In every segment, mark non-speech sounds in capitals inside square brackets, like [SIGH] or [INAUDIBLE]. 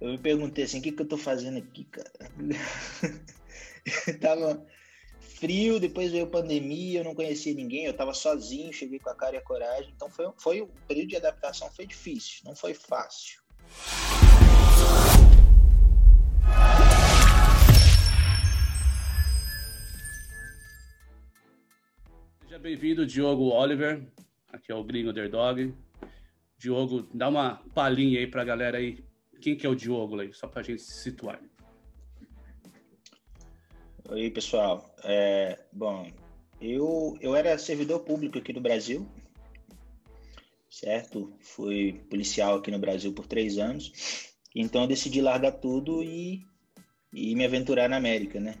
eu me perguntei assim, o que, que eu tô fazendo aqui, cara? [LAUGHS] tava frio, depois veio pandemia, eu não conhecia ninguém, eu tava sozinho, cheguei com a cara e a coragem. Então foi, foi o período de adaptação foi difícil, não foi fácil. Seja bem-vindo, Diogo Oliver. Aqui é o Gringo Underdog. Diogo, dá uma palhinha aí pra galera aí. Quem que é o Diogo aí, só pra gente se situar. Oi, pessoal. É, bom, eu, eu era servidor público aqui no Brasil, certo? Fui policial aqui no Brasil por três anos. Então eu decidi largar tudo e, e me aventurar na América, né?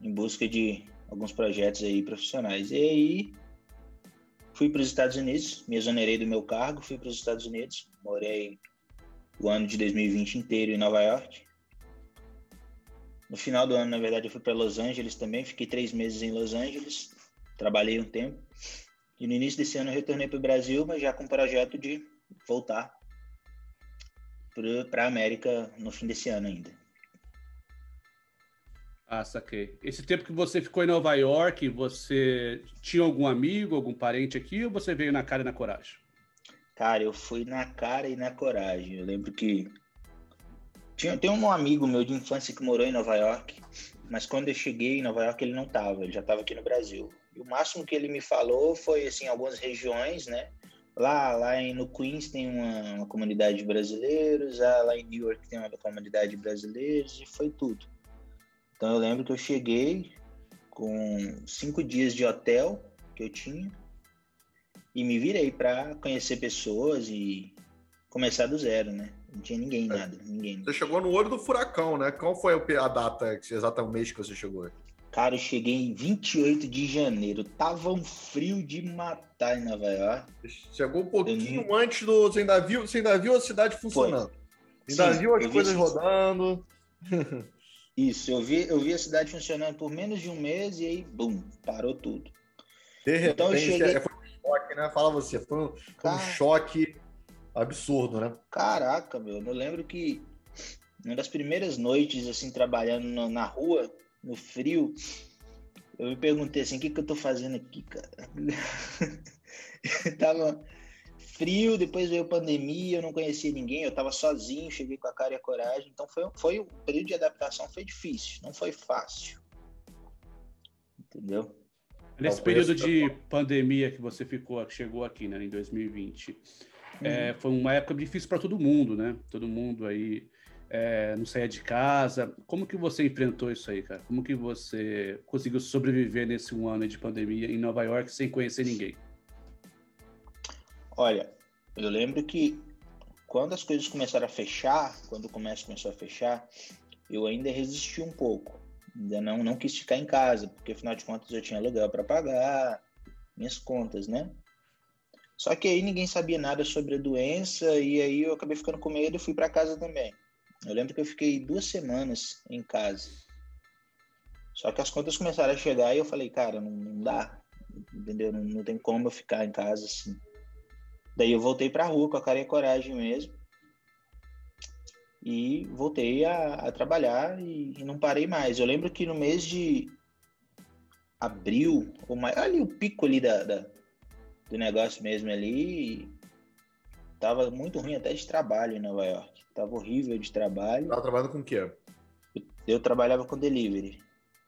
Em busca de alguns projetos aí profissionais. E aí fui para os Estados Unidos, me exonerei do meu cargo, fui para os Estados Unidos, morei o ano de 2020 inteiro em Nova York. No final do ano, na verdade, eu fui para Los Angeles também, fiquei três meses em Los Angeles, trabalhei um tempo. E no início desse ano eu retornei para o Brasil, mas já com o projeto de voltar para a América no fim desse ano ainda. Ah, saquei. Esse tempo que você ficou em Nova York, você tinha algum amigo, algum parente aqui, ou você veio na cara e na coragem? Cara, eu fui na cara e na coragem. Eu lembro que tinha, tem um amigo meu de infância que morou em Nova York, mas quando eu cheguei em Nova York ele não estava, ele já estava aqui no Brasil. E o máximo que ele me falou foi assim algumas regiões, né? Lá, lá em, no Queens tem uma, uma comunidade de brasileiros, ah, lá em New York tem uma comunidade de brasileiros e foi tudo. Então eu lembro que eu cheguei com cinco dias de hotel que eu tinha e me virei para conhecer pessoas e começar do zero, né? Não tinha ninguém, é. nada. Ninguém. Você chegou no olho do furacão, né? Qual foi a data, exata o mês que você chegou? Cara, eu cheguei em 28 de janeiro. Tava um frio de matar em Nova York. Chegou um pouquinho antes do. Você ainda, viu, você ainda viu a cidade funcionando? Foi. Ainda Sim, viu as coisas rodando. [LAUGHS] Isso, eu vi, eu vi a cidade funcionando por menos de um mês e aí, bum, parou tudo. De repente, então, eu cheguei... Choque, né? Fala você, foi um, foi um choque absurdo, né? Caraca, meu, eu lembro que uma das primeiras noites, assim, trabalhando no, na rua, no frio, eu me perguntei assim, o que, que eu tô fazendo aqui, cara? [LAUGHS] tava frio, depois veio pandemia, eu não conhecia ninguém, eu tava sozinho, cheguei com a cara e a coragem, então foi, foi o período de adaptação foi difícil, não foi fácil. Entendeu? Nesse período de pandemia que você ficou, que chegou aqui, né, em 2020, é, foi uma época difícil para todo mundo, né? Todo mundo aí é, não saía de casa. Como que você enfrentou isso aí, cara? Como que você conseguiu sobreviver nesse um ano de pandemia em Nova York sem conhecer ninguém? Olha, eu lembro que quando as coisas começaram a fechar, quando o comércio começou a fechar, eu ainda resisti um pouco. Ainda não, não quis ficar em casa, porque afinal de contas eu tinha aluguel para pagar, minhas contas, né? Só que aí ninguém sabia nada sobre a doença e aí eu acabei ficando com medo e fui para casa também. Eu lembro que eu fiquei duas semanas em casa. Só que as contas começaram a chegar e eu falei, cara, não, não dá, entendeu? Não, não, tem como eu ficar em casa assim. Daí eu voltei para rua com a cara e a coragem mesmo. E voltei a, a trabalhar e, e, não parei mais. Eu lembro que no mês de abril, ou mais, ali o pico ali da, da do negócio mesmo ali. Tava muito ruim até de trabalho em Nova York. Tava horrível de trabalho. Tava trabalhando com o quê? Eu, eu trabalhava com delivery.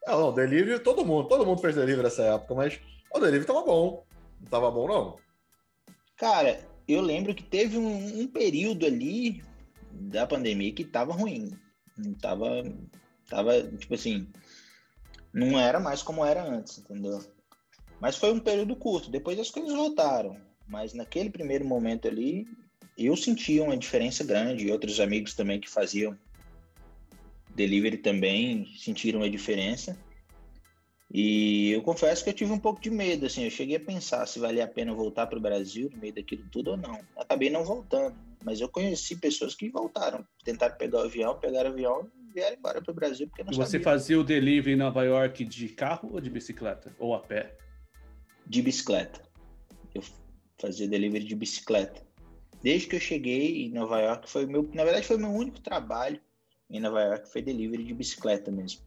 Não, não, delivery, todo mundo, todo mundo fez delivery nessa época, mas o delivery tava bom. Não tava bom, não? Cara, eu lembro que teve um, um período ali da pandemia que tava ruim. Tava. Tava, tipo assim. Não era mais como era antes, entendeu? Mas foi um período curto, depois as coisas voltaram. Mas naquele primeiro momento ali, eu sentia uma diferença grande, e outros amigos também que faziam delivery também sentiram a diferença. E eu confesso que eu tive um pouco de medo, assim, eu cheguei a pensar se valia a pena voltar para o Brasil no meio daquilo tudo ou não. Acabei não voltando, mas eu conheci pessoas que voltaram, tentaram pegar o avião, pegaram o avião e vieram embora para o Brasil porque não e Você fazia o delivery em Nova York de carro ou de bicicleta? Ou a pé? de bicicleta. Eu fazia delivery de bicicleta. desde que eu cheguei em Nova York, foi meu, na verdade foi meu único trabalho em Nova York, foi delivery de bicicleta mesmo.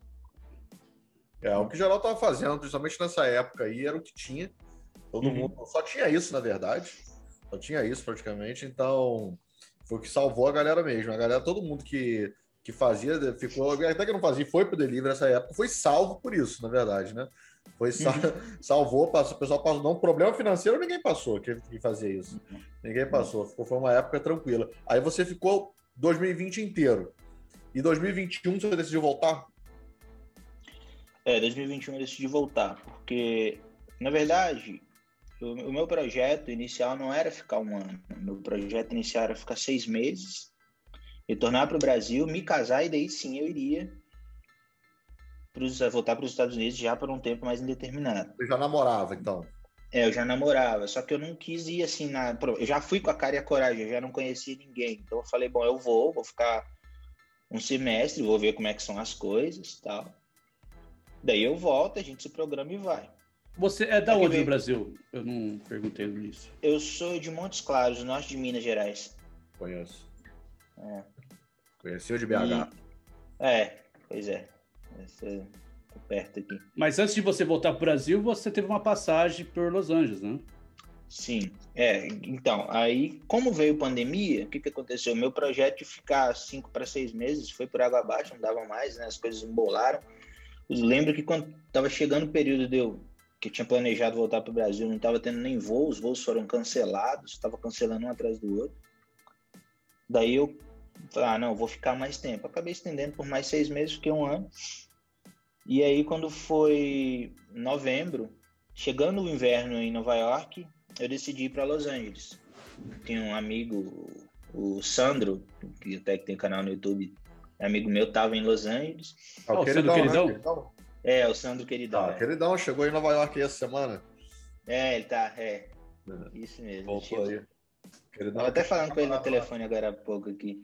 É, o que geral estava fazendo, principalmente nessa época aí, era o que tinha. Todo uhum. mundo só tinha isso, na verdade. Só tinha isso praticamente. Então, foi o que salvou a galera mesmo. A galera, todo mundo que, que fazia, ficou. Até que não fazia, foi pro delivery nessa época, foi salvo por isso, na verdade, né? Foi sal, uhum. [LAUGHS] salvou, passou, o pessoal passou. Não, problema financeiro ninguém passou que, que fazia isso. Uhum. Ninguém passou. Ficou, foi uma época tranquila. Aí você ficou 2020 inteiro. E 2021 você decidiu voltar? É, 2021 eu decidi voltar, porque, na verdade, o, meu projeto inicial não era ficar um ano. Meu projeto inicial era ficar seis meses, retornar para o Brasil, me casar e daí sim eu iria pros, voltar para os Estados Unidos já por um tempo mais indeterminado. Eu já namorava, então? É, eu já namorava, só que eu não quis ir assim na. Eu já fui com a cara e a coragem, eu já não conhecia ninguém. Então eu falei, bom, eu vou, vou ficar um semestre, vou ver como é que são as coisas tal. Daí eu volto, a gente se programa e vai. Você é da onde no Brasil? Eu não perguntei nisso. Eu sou de Montes Claros, norte de Minas Gerais. Conheço. É. Conheceu de BH? E... É, pois é. Essa... Tô perto aqui. Mas antes de você voltar para o Brasil, você teve uma passagem por Los Angeles, né? Sim, é. Então, aí, como veio pandemia, o que, que aconteceu? Meu projeto de ficar cinco para seis meses foi por água abaixo, não dava mais, né? As coisas embolaram. Eu lembro que quando estava chegando o período de eu, que eu tinha planejado voltar para o Brasil, não estava tendo nem voos, os voos foram cancelados, estava cancelando um atrás do outro. Daí eu falei, ah, não, vou ficar mais tempo. Acabei estendendo por mais seis meses, fiquei um ano. E aí, quando foi novembro, chegando o inverno em Nova York, eu decidi ir para Los Angeles. Tinha um amigo, o Sandro, que até que tem canal no YouTube, amigo meu tava em Los Angeles. Ah, o, oh, queridão, queridão? É, o Sandro Queridão. Ah, é. Queridão, chegou em Nova York essa semana. É, ele tá, é. é. Isso mesmo. Voltou aí. Queridão, Tava até falando com ele no telefone agora há pouco aqui.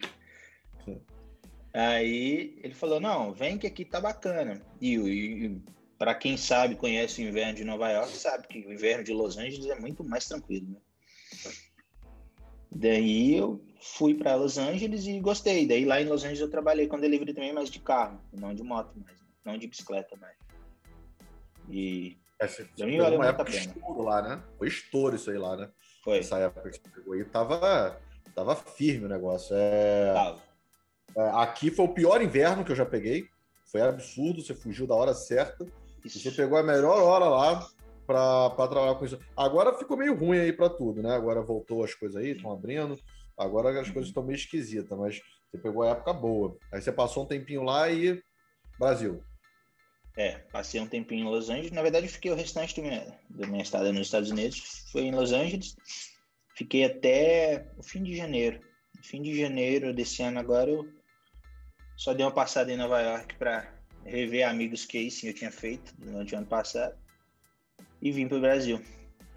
Aí ele falou, não, vem que aqui tá bacana. E, e para quem sabe, conhece o inverno de Nova York, sabe que o inverno de Los Angeles é muito mais tranquilo, né? Daí eu fui para Los Angeles e gostei. Daí lá em Los Angeles eu trabalhei com delivery também, mas de carro, não de moto mais? Não de bicicleta mais. E é, pra mim valeu muito a pena. Estouro lá, né? Foi estouro isso aí lá, né? Foi. Essa época que você pegou aí tava, tava firme o negócio. É... Tava. É, aqui foi o pior inverno que eu já peguei. Foi absurdo, você fugiu da hora certa. Isso. Você pegou a melhor hora lá para trabalhar com isso. Agora ficou meio ruim aí para tudo, né? Agora voltou as coisas aí, estão abrindo. Agora as coisas estão meio esquisitas, mas você pegou a época boa. Aí você passou um tempinho lá e Brasil. É, passei um tempinho em Los Angeles. Na verdade, fiquei o restante do minha, da minha estada nos Estados Unidos. Foi em Los Angeles. Fiquei até o fim de janeiro. No fim de janeiro desse ano agora eu só dei uma passada em Nova York para rever amigos que aí sim eu tinha feito durante o ano passado e vim para o Brasil.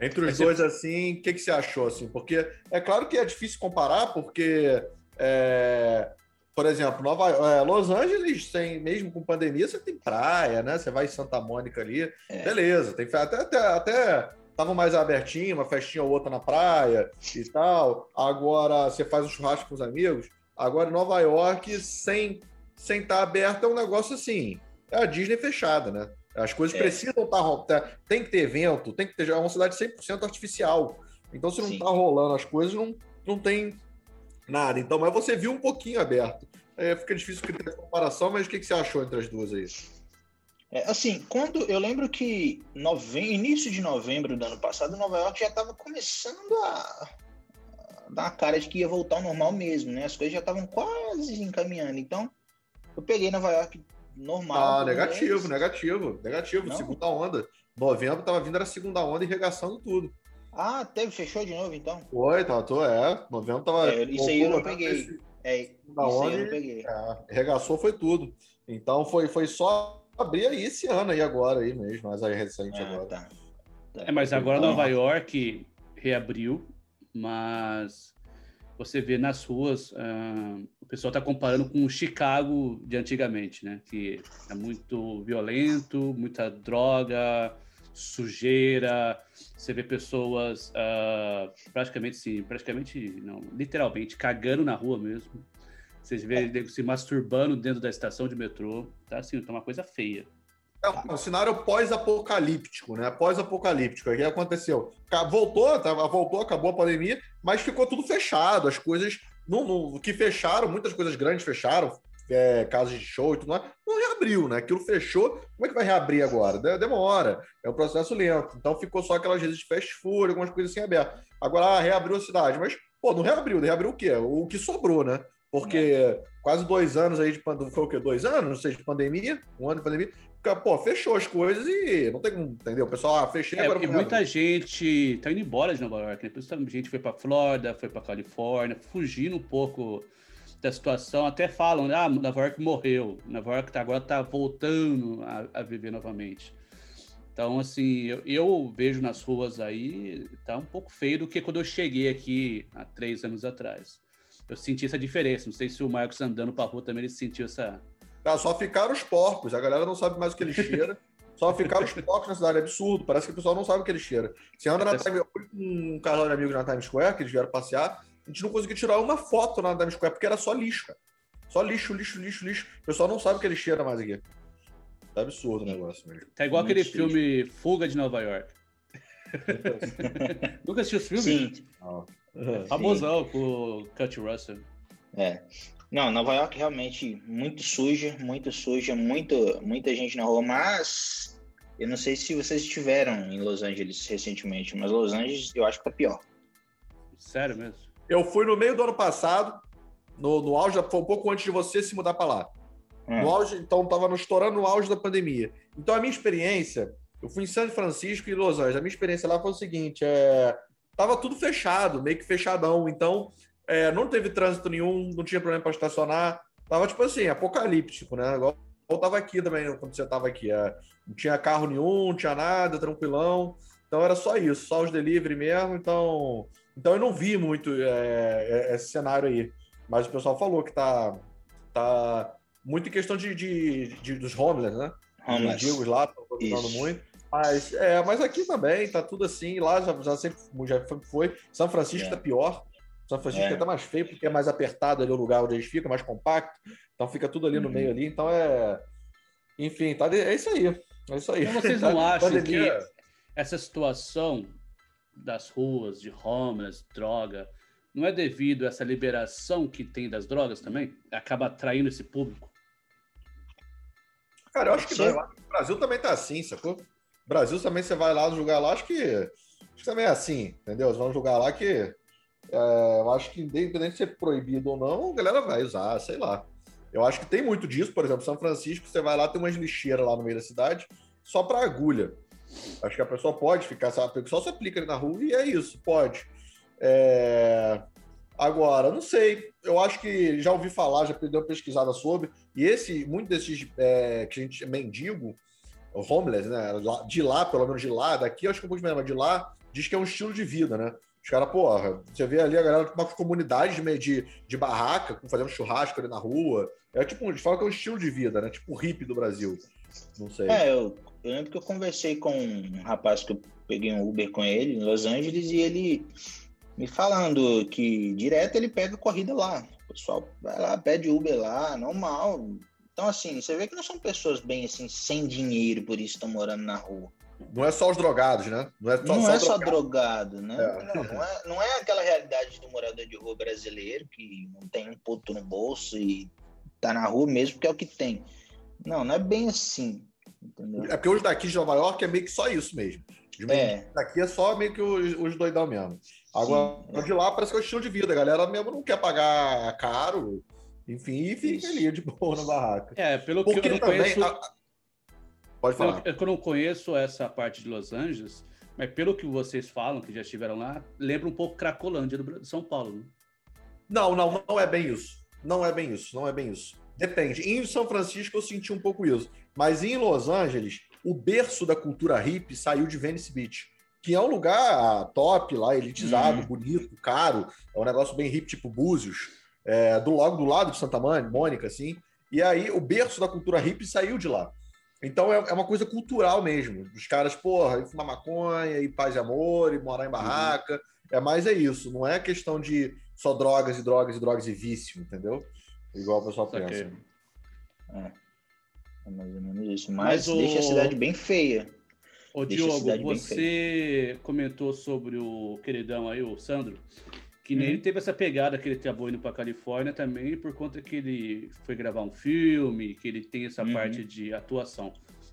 Entre os Mas dois, você... assim, o que, que você achou? Assim? Porque é claro que é difícil comparar, porque, é, por exemplo, Nova, é, Los Angeles, tem, mesmo com pandemia, você tem praia, né? Você vai em Santa Mônica ali, é. beleza, tem até, até, até tava mais abertinho, uma festinha ou outra na praia e tal. Agora você faz um churrasco com os amigos. Agora, Nova York, sem sem estar tá aberto, é um negócio assim. É a Disney fechada, né? As coisas é. precisam estar. Tá, tem que ter evento, tem que ter. É uma cidade 100% artificial. Então, se não está rolando as coisas, não, não tem nada. Então, mas você viu um pouquinho aberto. É, fica difícil criar comparação, mas o que, que você achou entre as duas aí? É, assim, quando eu lembro que nove... início de novembro do ano passado, Nova York já estava começando a... a dar a cara de que ia voltar ao normal mesmo, né? As coisas já estavam quase encaminhando. Então, eu peguei Nova York normal. Ah, negativo, negativo, negativo. Não? Segunda onda. Novembro tava vindo a segunda onda e regaçando tudo. Ah, teve, fechou de novo então? Foi, tá, tô, é. Novembro tava. É, isso aí eu não peguei. É, isso onda, aí eu não peguei. É, regaçou foi tudo. Então foi, foi só abrir aí esse ano aí agora, aí mesmo, mas aí recente ah, agora. Tá. Tá. É, mas agora então, Nova York reabriu, mas você vê nas ruas, uh, o pessoal está comparando com o Chicago de antigamente, né? Que é muito violento, muita droga, sujeira, você vê pessoas uh, praticamente, sim, praticamente, não, literalmente, cagando na rua mesmo. Vocês vê se masturbando dentro da estação de metrô. Tá assim, tá uma coisa feia. É um cenário pós-apocalíptico, né? Pós-apocalíptico. O que aconteceu? Voltou, voltou, acabou a pandemia, mas ficou tudo fechado. As coisas no, que fecharam, muitas coisas grandes fecharam, é, casas de show e tudo mais, não reabriu, né? Aquilo fechou, como é que vai reabrir agora? Demora, é um processo lento. Então ficou só aquelas redes de fast food, algumas coisas assim abertas. Agora ah, reabriu a cidade, mas, pô, não reabriu, reabriu o quê? O que sobrou, né? Porque é. quase dois anos aí de pandemia, foi o quê? Dois anos, não sei, de pandemia, um ano de pandemia, pô, fechou as coisas e não tem como, entendeu? O pessoal, ah, fechei é, agora. E muita gente tá indo embora de Nova York, né? Muita gente foi para Flórida, foi para Califórnia, fugindo um pouco da situação. Até falam, ah, Nova York morreu, Nova York tá, agora tá voltando a, a viver novamente. Então, assim, eu, eu, vejo nas ruas aí, tá um pouco feio do que quando eu cheguei aqui há três anos atrás. Eu senti essa diferença. Não sei se o Marcos andando pra rua também ele sentiu essa, ah, só ficaram os porcos. A galera não sabe mais o que ele cheira. Só ficaram os porcos na cidade. É absurdo. Parece que o pessoal não sabe o que ele cheira. Você anda na Times Square, um casal de amigos na Times Square, que eles vieram passear, a gente não conseguiu tirar uma foto na Times Square, porque era só lixo, cara. Só lixo, lixo, lixo, lixo. O pessoal não sabe o que ele cheira mais aqui. É absurdo o negócio mesmo. Tá igual Muito aquele triste. filme Fuga de Nova York. [LAUGHS] Nunca assistiu esse filme? Sim. É famosão com o Kurt Russell. É. Não, Nova York realmente muito suja, muito suja, muito, muita gente na rua, mas eu não sei se vocês estiveram em Los Angeles recentemente, mas Los Angeles eu acho que tá pior. Sério mesmo? Eu fui no meio do ano passado, no, no auge, foi um pouco antes de você se mudar para lá. Hum. No auge, então tava no, estourando no auge da pandemia. Então a minha experiência, eu fui em São Francisco e Los Angeles. A minha experiência lá foi o seguinte, é, tava tudo fechado, meio que fechadão. Então é, não teve trânsito nenhum, não tinha problema para estacionar. Tava, tipo assim, apocalíptico, né? Igual eu tava aqui também, quando você tava aqui. É, não tinha carro nenhum, não tinha nada, tranquilão. Então era só isso, só os delivery mesmo. Então, então eu não vi muito é, é esse cenário aí. Mas o pessoal falou que tá, tá muito em questão de, de, de dos homeless, né? Homeless. Mendigos lá, estão muito. Mas, é, mas aqui também tá tudo assim. Lá já, já sempre já foi. São Francisco é. tá pior. São Francisco é. é até mais feio porque é mais apertado ali o lugar onde eles ficam, mais compacto. Então fica tudo ali uhum. no meio ali. Então é. Enfim, tá, é isso aí. É isso aí. Então vocês [LAUGHS] não acham Pandemia... que essa situação das ruas, de homeless, droga, não é devido a essa liberação que tem das drogas também? Acaba atraindo esse público? Cara, eu acho que não. O Brasil também tá assim, sacou? Brasil também você vai lá julgar lá, acho que, acho que também é assim, entendeu? Eles vão julgar lá que é, eu acho que, independente de ser proibido ou não, a galera vai usar, sei lá. Eu acho que tem muito disso, por exemplo, São Francisco, você vai lá, tem umas lixeiras lá no meio da cidade, só para agulha. Acho que a pessoa pode ficar, sabe? O pessoal se aplica ali na rua e é isso, pode. É... Agora, não sei. Eu acho que já ouvi falar, já deu uma pesquisada sobre, e esse, muito desses é, que a gente mendigo, homeless, né? De lá, pelo menos de lá, daqui, acho que é um pouco menos, mas de lá, diz que é um estilo de vida, né? Os caras, porra, você vê ali a galera com uma comunidade de, de, de barraca, fazendo churrasco ali na rua. É tipo, eles falam que é um estilo de vida, né? Tipo hippie do Brasil. Não sei. É, eu, eu lembro que eu conversei com um rapaz que eu peguei um Uber com ele em Los Angeles e ele me falando que direto ele pega corrida lá. O pessoal vai lá, pede Uber lá, normal. Então, assim, você vê que não são pessoas bem assim, sem dinheiro, por isso estão morando na rua. Não é só os drogados, né? Não é só, não só, é só drogado, né? É. Não, não, é, não é aquela realidade do morador de rua brasileiro que não tem um puto no bolso e tá na rua mesmo porque é o que tem. Não, não é bem assim. Entendeu? É porque hoje daqui de Nova York é meio que só isso mesmo. É. Daqui é só meio que os, os doidão mesmo. Agora, Sim, é. de lá parece que é o estilo de vida. A galera mesmo não quer pagar caro, enfim, e fica ali de boa na barraca. É, pelo Porque que eu não também, conheço... A Pode falar. Eu, eu não conheço essa parte de Los Angeles, mas pelo que vocês falam, que já estiveram lá, lembra um pouco Cracolândia do São Paulo. Né? Não, não, não é bem isso. Não é bem isso, não é bem isso. Depende. Em São Francisco eu senti um pouco isso. Mas em Los Angeles, o berço da cultura hippie saiu de Venice Beach, que é um lugar top lá, elitizado, uhum. bonito, caro. É um negócio bem hippie, tipo Búzios. É, do logo do lado de Santa Mônica, assim. E aí o berço da cultura hippie saiu de lá. Então é, é uma coisa cultural mesmo. Os caras, porra, fumar maconha, e paz e amor, e morar em uhum. barraca. Uhum. É mais é isso. Não é questão de só drogas e drogas e drogas e vício, entendeu? Igual o pessoal pensa. É. é mais ou menos isso. Mas, Mas o... deixa a cidade bem feia. Ô, Diogo, você comentou sobre o queridão aí, o Sandro, que uhum. ele teve essa pegada que ele acabou indo para Califórnia também por conta que ele foi gravar um filme, que ele tem essa uhum. parte de atuação.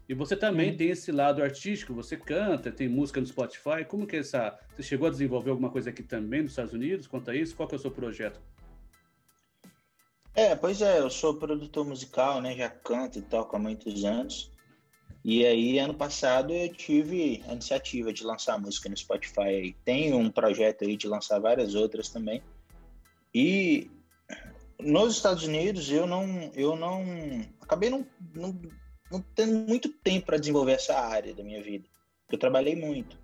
E você também uhum. tem esse lado artístico, você canta, tem música no Spotify. Como que é essa. Você chegou a desenvolver alguma coisa aqui também nos Estados Unidos? Quanto a isso, qual que é o seu projeto? É, pois é, eu sou produtor musical, né? Já canto e toco há muitos anos. E aí, ano passado, eu tive a iniciativa de lançar música no Spotify. Tem um projeto aí de lançar várias outras também. E nos Estados Unidos, eu não, eu não, acabei não, não, não tendo muito tempo para desenvolver essa área da minha vida. Eu trabalhei muito.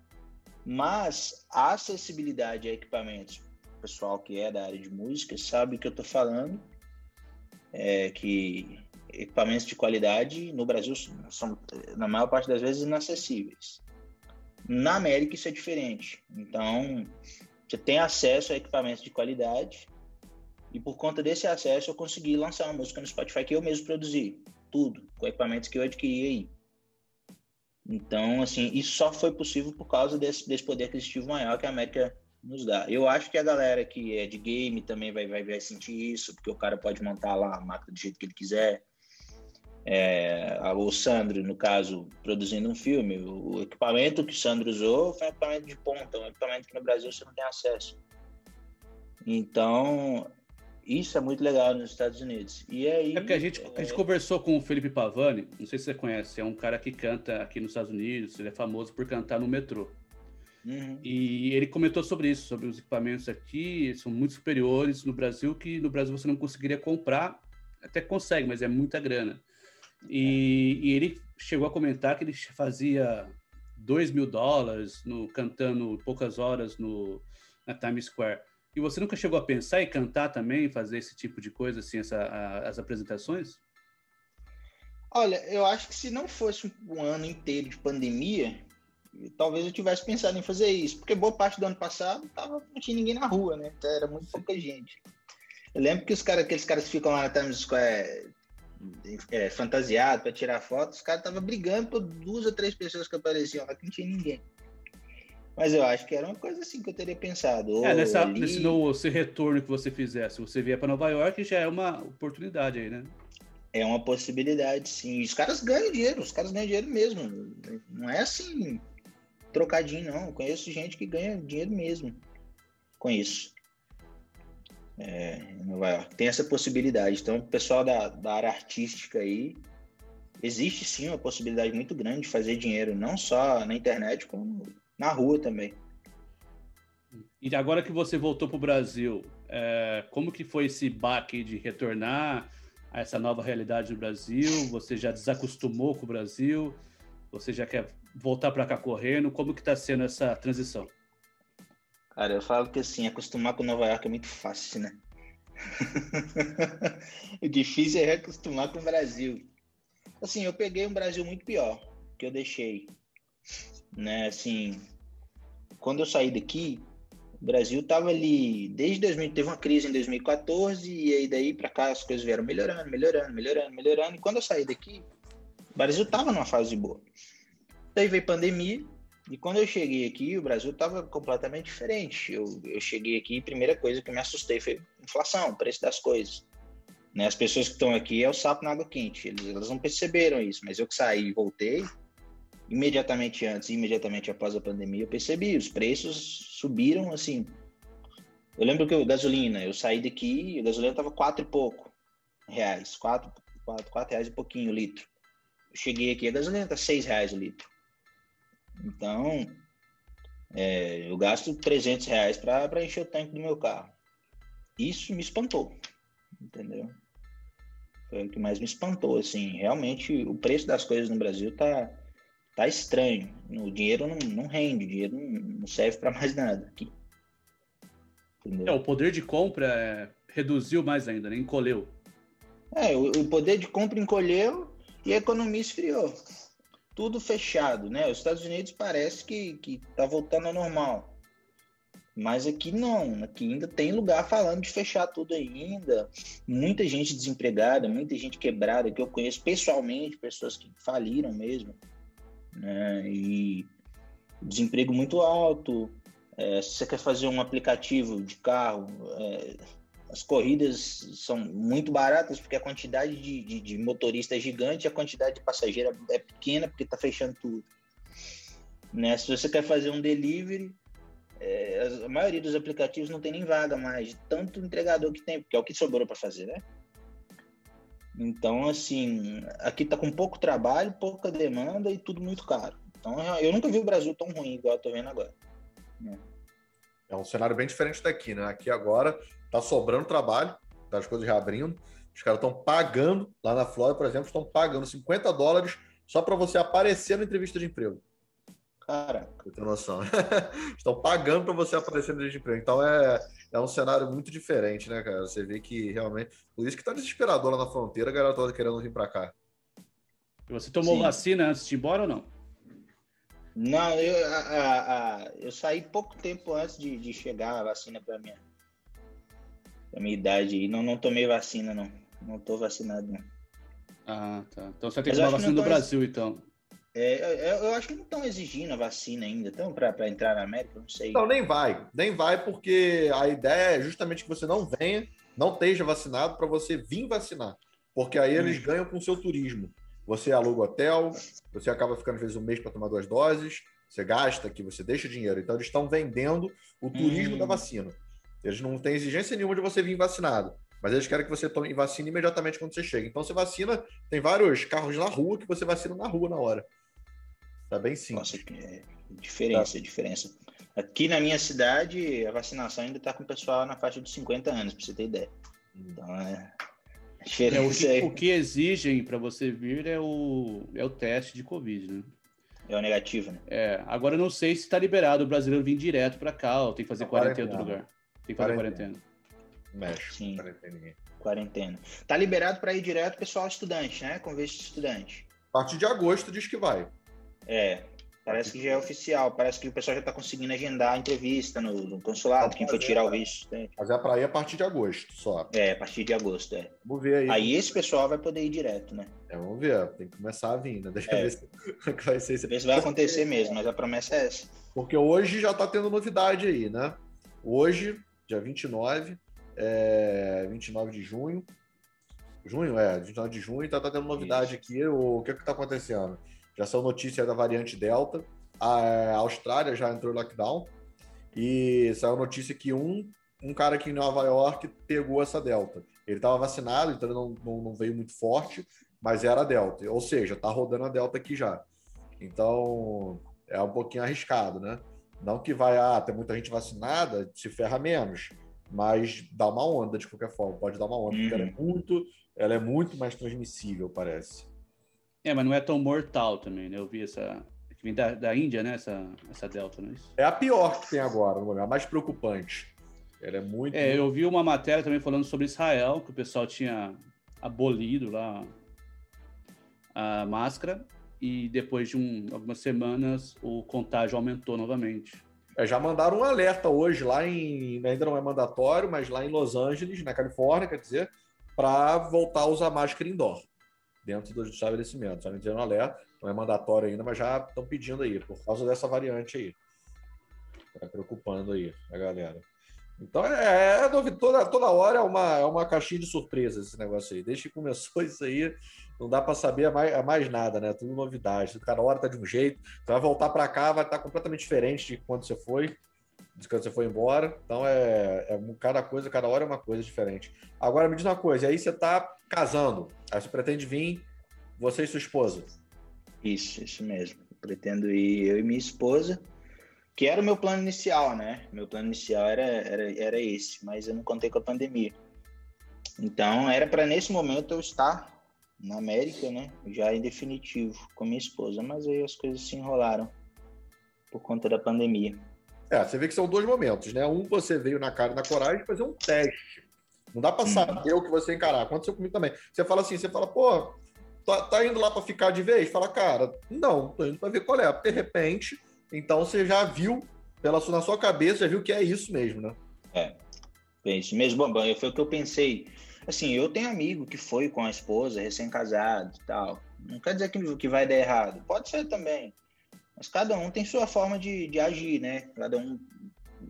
Mas a acessibilidade a equipamentos, o pessoal que é da área de música sabe o que eu estou falando, é que equipamentos de qualidade no Brasil são, na maior parte das vezes, inacessíveis. Na América isso é diferente. Então, você tem acesso a equipamentos de qualidade e por conta desse acesso eu consegui lançar uma música no Spotify que eu mesmo produzi, tudo, com equipamentos que eu adquiri aí. Então, assim, isso só foi possível por causa desse, desse poder aquisitivo maior que a América nos dá. Eu acho que a galera que é de game também vai, vai, vai sentir isso, porque o cara pode montar lá a máquina do jeito que ele quiser é, o Sandro, no caso, produzindo um filme. O equipamento que o Sandro usou foi um equipamento de ponta, um equipamento que no Brasil você não tem acesso. Então, isso é muito legal nos Estados Unidos. E aí, é porque a gente, a gente conversou com o Felipe Pavani, não sei se você conhece, é um cara que canta aqui nos Estados Unidos, ele é famoso por cantar no metrô. Uhum. E ele comentou sobre isso, sobre os equipamentos aqui, são muito superiores no Brasil, que no Brasil você não conseguiria comprar, até consegue, mas é muita grana. E, e, ele chegou a comentar que ele fazia 2 mil dólares no, cantando poucas horas no, na Times Square. E você nunca chegou a pensar em cantar também, fazer esse tipo de coisa, assim, essa, a, as apresentações? Olha, eu acho que se não fosse um ano inteiro de pandemia, talvez eu tivesse pensado em fazer isso, porque boa parte do ano passado tava, não tinha ninguém na rua, né? Então, era muito pouca gente. Eu lembro que os cara, aqueles caras que ficam lá na Times Square é, fantasiado para tirar foto, os caras estavam brigando por duas ou três pessoas que apareciam lá que não tinha ninguém. Mas eu acho que era uma coisa assim que eu teria pensado. É, nessa, ali... nesse no, esse retorno que você fizesse, você vier para Nova York, já é uma oportunidade aí, né? É uma possibilidade, sim. Os caras ganham dinheiro, os caras ganham dinheiro mesmo. Não é assim, trocadinho, não. Eu conheço gente que ganha dinheiro mesmo com isso é, Nova York. Tem essa possibilidade. Então, o pessoal da, da área artística aí, existe sim uma possibilidade muito grande de fazer dinheiro, não só na internet, como na rua também. E agora que você voltou para o Brasil, é, como que foi esse baque de retornar a essa nova realidade no Brasil? Você já desacostumou com o Brasil? Você já quer voltar para cá correndo? Como que está sendo essa transição? Cara, eu falo que assim, acostumar com Nova York é muito fácil, né? [LAUGHS] o difícil é reacostumar com o Brasil. Assim, eu peguei um Brasil muito pior que eu deixei, né? Assim, quando eu saí daqui, o Brasil tava ali desde 2000, teve uma crise em 2014 e aí daí para cá as coisas vieram melhorando, melhorando, melhorando, melhorando. E quando eu saí daqui, o Brasil tava numa fase boa. Daí veio pandemia, e quando eu cheguei aqui, o Brasil estava completamente diferente. Eu, eu cheguei aqui, a primeira coisa que me assustei foi inflação, preço das coisas. Né? As pessoas que estão aqui é o sapo na água quente. Eles, elas não perceberam isso, mas eu que saí e voltei, imediatamente antes e imediatamente após a pandemia, eu percebi, os preços subiram assim. Eu lembro que a gasolina, eu saí daqui, a gasolina estava quatro e pouco reais, quatro, quatro, quatro reais e pouquinho o litro. Eu cheguei aqui, a gasolina está seis reais o litro. Então, é, eu gasto 300 reais para encher o tanque do meu carro. Isso me espantou, entendeu? Foi o que mais me espantou, assim. Realmente, o preço das coisas no Brasil tá, tá estranho. O dinheiro não, não rende, o dinheiro não, serve para mais nada aqui. É, o poder de compra é, reduziu mais ainda, né? encolheu. É, o, o poder de compra encolheu e a economia esfriou. Tudo fechado, né? Os Estados Unidos parece que, que tá voltando ao normal. Mas aqui não, aqui ainda tem lugar falando de fechar tudo ainda. Muita gente desempregada, muita gente quebrada, que eu conheço pessoalmente, pessoas que faliram mesmo. Né? E desemprego muito alto. É, se você quer fazer um aplicativo de carro, é, as corridas são muito baratas porque a quantidade de, de, de motorista é gigante e a quantidade de passageiro é pequena porque está fechando tudo. Né? Se você quer fazer um delivery, é, a maioria dos aplicativos não tem nem vaga mais, tanto entregador que tem, porque é o que sobrou para fazer, né? Então, assim, aqui tá com pouco trabalho, pouca demanda e tudo muito caro. Então, eu nunca vi o Brasil tão ruim igual eu tô vendo agora. Né? É um cenário bem diferente daqui, né? Aqui agora tá sobrando trabalho, tá as coisas reabrindo. Os caras estão pagando, lá na Flórida, por exemplo, estão pagando 50 dólares só para você aparecer na entrevista de emprego. Caraca. Você tem noção. [LAUGHS] Estão pagando para você aparecer no de emprego. Então é, é um cenário muito diferente, né, cara? Você vê que realmente. Por isso que tá desesperador lá na fronteira, a galera toda querendo vir para cá. Você tomou Sim. vacina antes de ir embora ou não? Não, eu, a, a, a, eu saí pouco tempo antes de, de chegar a vacina para minha, pra minha idade e não, não tomei vacina, não. Não tô vacinado, não. Ah, tá. Então você tem que tomar vacina do Brasil, então. É, eu, eu, acho que não estão exigindo a vacina ainda, então, para entrar na América, não sei. Não, nem vai. Nem vai, porque a ideia é justamente que você não venha, não esteja vacinado, para você vir vacinar. Porque aí eles hum. ganham com o seu turismo. Você aluga hotel, você acaba ficando, às vezes, um mês para tomar duas doses, você gasta aqui, você deixa dinheiro. Então, eles estão vendendo o turismo hum. da vacina. Eles não têm exigência nenhuma de você vir vacinado. Mas eles querem que você tome vacina imediatamente quando você chega. Então você vacina, tem vários carros na rua que você vacina na rua na hora. Tá bem simples. Nossa, é diferença, tá. diferença. Aqui na minha cidade, a vacinação ainda está com o pessoal na faixa de 50 anos, para você ter ideia. Então, é... é o, que, o que exigem para você vir é o, é o teste de Covid, né? É o negativo, né? É, agora eu não sei se está liberado o brasileiro vir direto para cá, ou tem que fazer tá quarentena em outro lugar. Tem que fazer quarentena. Mexe, Sim. quarentena. Quarentena. Tá liberado para ir direto pessoal estudante, né? Com visto de estudante. A partir de agosto diz que vai. É, parece que já é oficial. Parece que o pessoal já está conseguindo agendar a entrevista no, no consulado, quem for tirar o visto. Né? Mas é para ir a partir de agosto só. É, a partir de agosto, é. Vamos ver aí. Aí esse pessoal vai poder ir direto, né? É, vamos ver. Tem que começar a vir, né? Deixa é. eu ver se [LAUGHS] vai ser. Se vai acontecer mesmo, mas a promessa é essa. Porque hoje já está tendo novidade aí, né? Hoje, dia 29, é, 29 de junho. Junho, é, 29 de junho, tá, tá tendo novidade Isso. aqui. O, o que é que tá acontecendo? Já são notícias da variante Delta. A Austrália já entrou em lockdown. E saiu notícia que um, um cara aqui em Nova York pegou essa Delta. Ele estava vacinado, então ele não, não, não, veio muito forte, mas era a Delta. Ou seja, tá rodando a Delta aqui já. Então, é um pouquinho arriscado, né? Não que vai, ah, tem muita gente vacinada, se ferra menos. Mas dá uma onda de qualquer forma. Pode dar uma onda, uhum. porque ela é uhum. muito, ela é muito mais transmissível, parece. É, mas não é tão mortal também, né? Eu vi essa. Que vem da, da Índia, né? Essa, essa Delta, não é isso? É a pior que tem agora, no a mais preocupante. Ela é muito. É, eu vi uma matéria também falando sobre Israel, que o pessoal tinha abolido lá a máscara e depois de um, algumas semanas o contágio aumentou novamente. É, já mandaram um alerta hoje lá em. Ainda não é mandatório, mas lá em Los Angeles, na Califórnia, quer dizer, para voltar a usar máscara indoor dentro dos estabelecimentos. Me dizendo alerta, não é mandatório ainda, mas já estão pedindo aí, por causa dessa variante aí. Está preocupando aí a galera. Então, é, é toda, toda hora é uma, é uma caixinha de surpresas esse negócio aí. Desde que começou [LAUGHS] isso aí, não dá para saber mais, mais nada, né? Tudo novidade. Cada hora tá de um jeito. Você vai voltar para cá, vai estar tá completamente diferente de quando você foi, de quando você foi embora. Então, é, é cada coisa, cada hora é uma coisa diferente. Agora, me diz uma coisa. Aí você tá casando. Aí você pretende vir, você e sua esposa. Isso, isso mesmo. pretendo ir eu e minha esposa, que era o meu plano inicial, né? Meu plano inicial era, era, era esse, mas eu não contei com a pandemia. Então, era para nesse momento eu estar na América, né? Já em definitivo com minha esposa, mas aí as coisas se enrolaram por conta da pandemia. É, você vê que são dois momentos, né? Um você veio na cara e na coragem fazer um teste não dá para saber o que você encarar. Aconteceu comigo também. Você fala assim, você fala, pô, tá, tá indo lá para ficar de vez? Fala, cara, não, tô indo para ver qual é. De repente, então você já viu, pela na sua cabeça, já viu que é isso mesmo, né? É, é isso mesmo, Bambam. Foi o que eu pensei. Assim, eu tenho amigo que foi com a esposa, recém-casado e tal. Não quer dizer que, que vai dar errado. Pode ser também. Mas cada um tem sua forma de, de agir, né? Cada um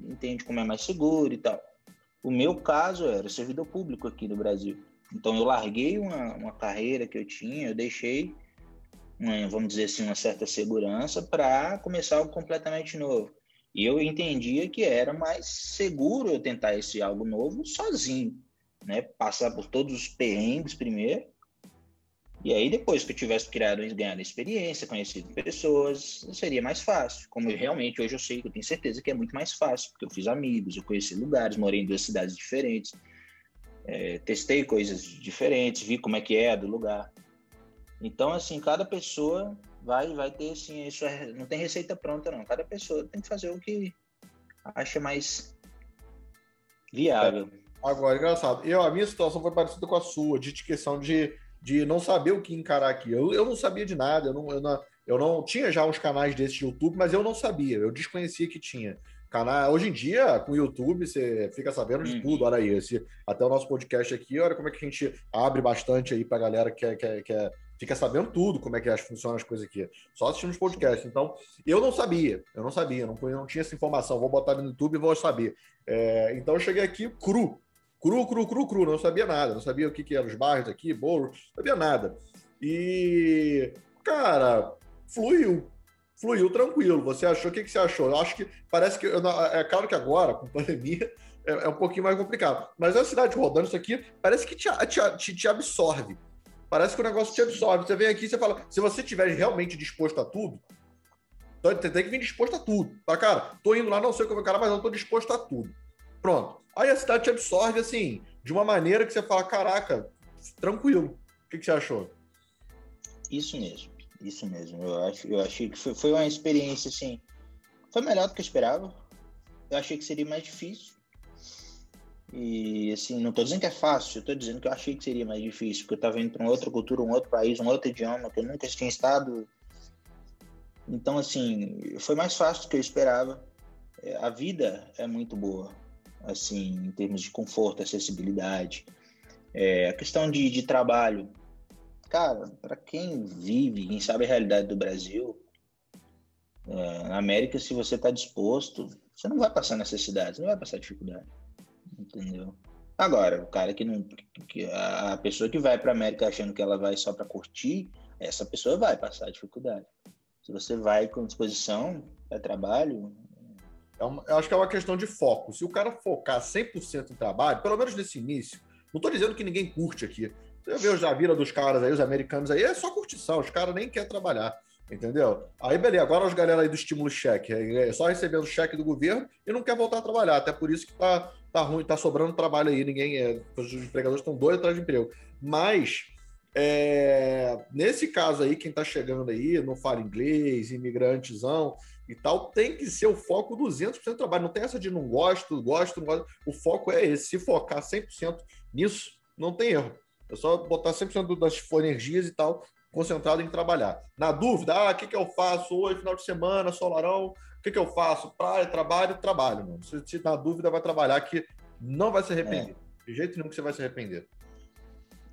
entende como é mais seguro e tal. O meu caso era servidor público aqui no Brasil. Então eu larguei uma, uma carreira que eu tinha, eu deixei, vamos dizer assim, uma certa segurança para começar algo completamente novo. E eu entendia que era mais seguro eu tentar esse algo novo sozinho, né? Passar por todos os perrengues primeiro. E aí, depois que eu tivesse criado ganhado experiência, conhecido pessoas, seria mais fácil. Como eu, realmente hoje eu sei, eu tenho certeza que é muito mais fácil, porque eu fiz amigos, eu conheci lugares, morei em duas cidades diferentes, é, testei coisas diferentes, vi como é que é do lugar. Então, assim, cada pessoa vai vai ter assim, isso é, não tem receita pronta não. Cada pessoa tem que fazer o que acha mais viável. É. Agora, engraçado. Eu, a minha situação foi parecida com a sua, de questão de, de não saber o que encarar aqui. Eu, eu não sabia de nada, eu não, eu não, eu não tinha já uns canais desses de YouTube, mas eu não sabia, eu desconhecia que tinha. Canal, hoje em dia, com o YouTube, você fica sabendo de hum. tudo. Olha aí, esse, até o nosso podcast aqui, olha como é que a gente abre bastante aí pra galera que, é, que, é, que é, fica sabendo tudo, como é que funcionam as coisas aqui. Só assistindo os podcasts. Então, eu não sabia, eu não sabia, não, não tinha essa informação. Vou botar no YouTube e vou saber. É, então, eu cheguei aqui cru, cru, cru, cru, cru, não sabia nada, não sabia o que, que eram os bairros aqui, bolo, não sabia nada. E, cara, fluiu, fluiu tranquilo. Você achou? O que, que você achou? Eu acho que parece que. É claro que agora, com [LAUGHS] pandemia, é, é um pouquinho mais complicado. Mas a cidade rodando isso aqui, parece que te, te, te, absorve. Parece que o negócio te absorve. Você vem aqui e você fala, se você estiver realmente disposto a tudo, então tem que vir disposto a tudo. Tá, cara? Tô indo lá, não sei como é cara, mas eu tô disposto a tudo. Pronto. Aí a cidade te absorve, assim, de uma maneira que você fala, caraca, tranquilo. O que, que você achou? Isso mesmo. Isso mesmo. Eu, acho, eu achei que foi, foi uma experiência, assim. Foi melhor do que eu esperava. Eu achei que seria mais difícil. E, assim, não estou dizendo que é fácil, tô dizendo que eu achei que seria mais difícil, porque eu estava indo para uma outra cultura, um outro país, um outro idioma, que eu nunca tinha estado. Então, assim, foi mais fácil do que eu esperava. É, a vida é muito boa, assim, em termos de conforto, acessibilidade. É, a questão de, de trabalho, Cara, para quem vive, quem sabe a realidade do Brasil, é, na América, se você está disposto, você não vai passar necessidade, você não vai passar dificuldade. Entendeu? Agora, o cara que não. Que a pessoa que vai para América achando que ela vai só para curtir, essa pessoa vai passar dificuldade. Se você vai com disposição para trabalho. É uma, eu acho que é uma questão de foco. Se o cara focar 100% em trabalho, pelo menos nesse início, não estou dizendo que ninguém curte aqui, vê os da vida dos caras aí, os americanos aí, é só curtição, os caras nem querem trabalhar. Entendeu? Aí, beleza, agora os galera aí do estímulo cheque, é só recebendo cheque do governo e não quer voltar a trabalhar. Até por isso que tá, tá ruim, tá sobrando trabalho aí, ninguém é. Os empregadores estão doidos atrás de emprego. Mas, é, nesse caso aí, quem tá chegando aí, não fala inglês, imigrantezão e tal, tem que ser o foco 200% do trabalho. Não tem essa de não gosto, gosto, não gosto. O foco é esse. Se focar 100% nisso, não tem erro. É só botar 100% das energias e tal concentrado em trabalhar. Na dúvida, ah, o que, que eu faço hoje, final de semana, solarão, que, que eu faço? Praia, trabalho, trabalho. Mano. Se, se na dúvida, vai trabalhar que não vai se arrepender. É. De jeito nenhum que você vai se arrepender.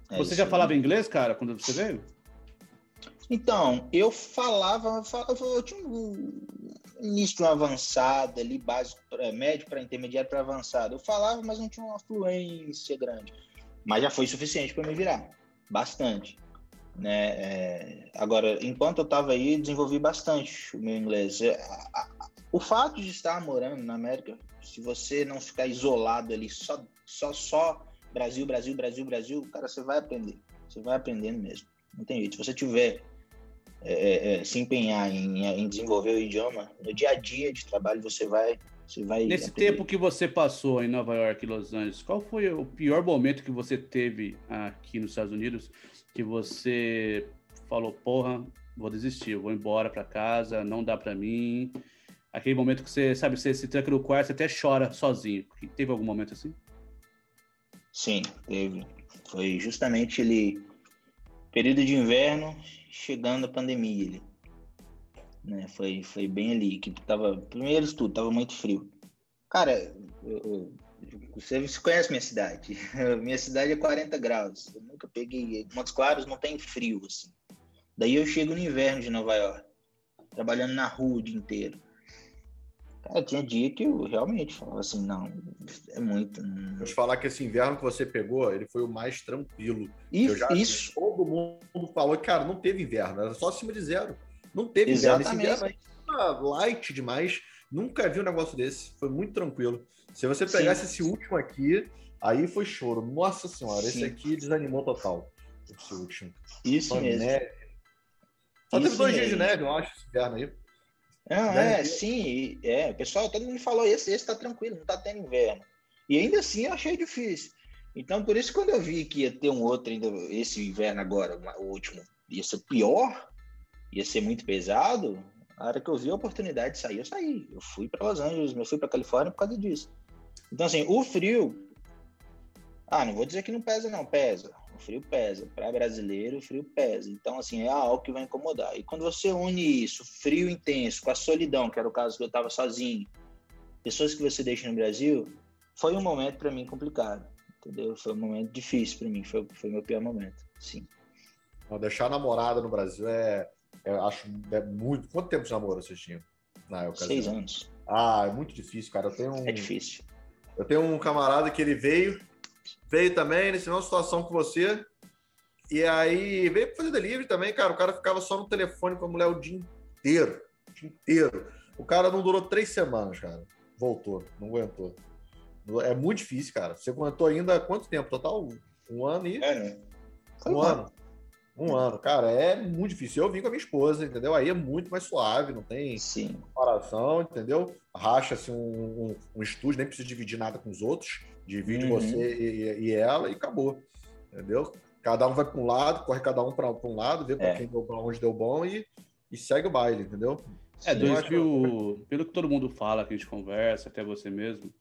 É você já falava inglês, cara, quando você veio? Então, eu falava, falava eu tinha um início de uma avançada ali, básico, médio para intermediário para avançado. Eu falava, mas não tinha uma fluência grande. Mas já foi suficiente para me virar, bastante. Né? É, agora, enquanto eu estava aí, desenvolvi bastante o meu inglês. O fato de estar morando na América, se você não ficar isolado ali, só, só, só Brasil, Brasil, Brasil, Brasil, cara, você vai aprender. Você vai aprendendo mesmo. Não tem jeito. Se você tiver é, é, é se empenhar em, em, desenvolver o idioma, no dia a dia de trabalho você vai você vai Nesse aprender. tempo que você passou em Nova York e Los Angeles, qual foi o pior momento que você teve aqui nos Estados Unidos que você falou, porra, vou desistir, vou embora para casa, não dá para mim. Aquele momento que você, sabe, você se tranca no quarto, você até chora sozinho. Teve algum momento assim? Sim, teve. Foi justamente ele Período de inverno, chegando a pandemia ali. Né? Foi, foi bem ali, que tava, primeiro de tudo, tava muito frio. Cara, eu, eu, você conhece minha cidade. [LAUGHS] minha cidade é 40 graus. Eu nunca peguei. Montes Claros não tem frio, assim. Daí eu chego no inverno de Nova York, trabalhando na rua o dia inteiro. Cara, tinha dia que eu realmente falava assim, não, é muito. Não... Vou te falar que esse inverno que você pegou, ele foi o mais tranquilo. Isso. Já, isso. Todo mundo falou que, cara, não teve inverno, era só acima de zero. Não teve Exatamente. Esse inverno light demais. Nunca vi um negócio desse. Foi muito tranquilo. Se você pegasse Sim. esse último aqui, aí foi choro. Nossa senhora, Sim. esse aqui desanimou total. Esse último. Isso Só mesmo. Neve. Só Isso teve dois dias de neve, eu acho, esse inverno aí. Não, é, sim, é, pessoal, todo mundo falou, esse, esse tá tranquilo, não tá tendo inverno. E ainda assim eu achei difícil. Então, por isso, quando eu vi que ia ter um outro ainda, esse inverno agora, o último, ia ser pior, ia ser muito pesado, a hora que eu vi a oportunidade de sair, eu saí. Eu fui para Los Angeles, eu fui para Califórnia por causa disso. Então, assim, o frio. Ah, não vou dizer que não pesa, não, pesa. O frio pesa. Para brasileiro, o frio pesa. Então, assim, é algo que vai incomodar. E quando você une isso, frio intenso, com a solidão, que era o caso que eu estava sozinho, pessoas que você deixa no Brasil, foi um momento para mim complicado. Entendeu? Foi um momento difícil para mim. Foi, foi meu pior momento. Sim. Não, deixar a namorada no Brasil é. Eu acho é muito. Quanto tempo de namoro vocês tinham? Na Seis anos. Ah, é muito difícil, cara. Eu tenho um... É difícil. Eu tenho um camarada que ele veio, veio também nessa mesma situação que você. E aí veio fazer delivery também, cara. O cara ficava só no telefone com a mulher o dia inteiro. O dia inteiro. O cara não durou três semanas, cara. Voltou, não aguentou. É muito difícil, cara. Você aguentou ainda quanto tempo? Total? Um ano e. É, né? Um ano. Um ano, cara, é muito difícil. Eu vim com a minha esposa, entendeu? Aí é muito mais suave, não tem Sim. comparação, entendeu? Racha-se um, um, um, estúdio, nem precisa dividir nada com os outros. Divide uhum. você e, e, ela e acabou, entendeu? Cada um vai para um lado, corre cada um para um lado, vê para é. quem deu para onde deu bom e, e segue o baile, entendeu? É, 2000, pelo que todo mundo fala, que a gente conversa, até você mesmo,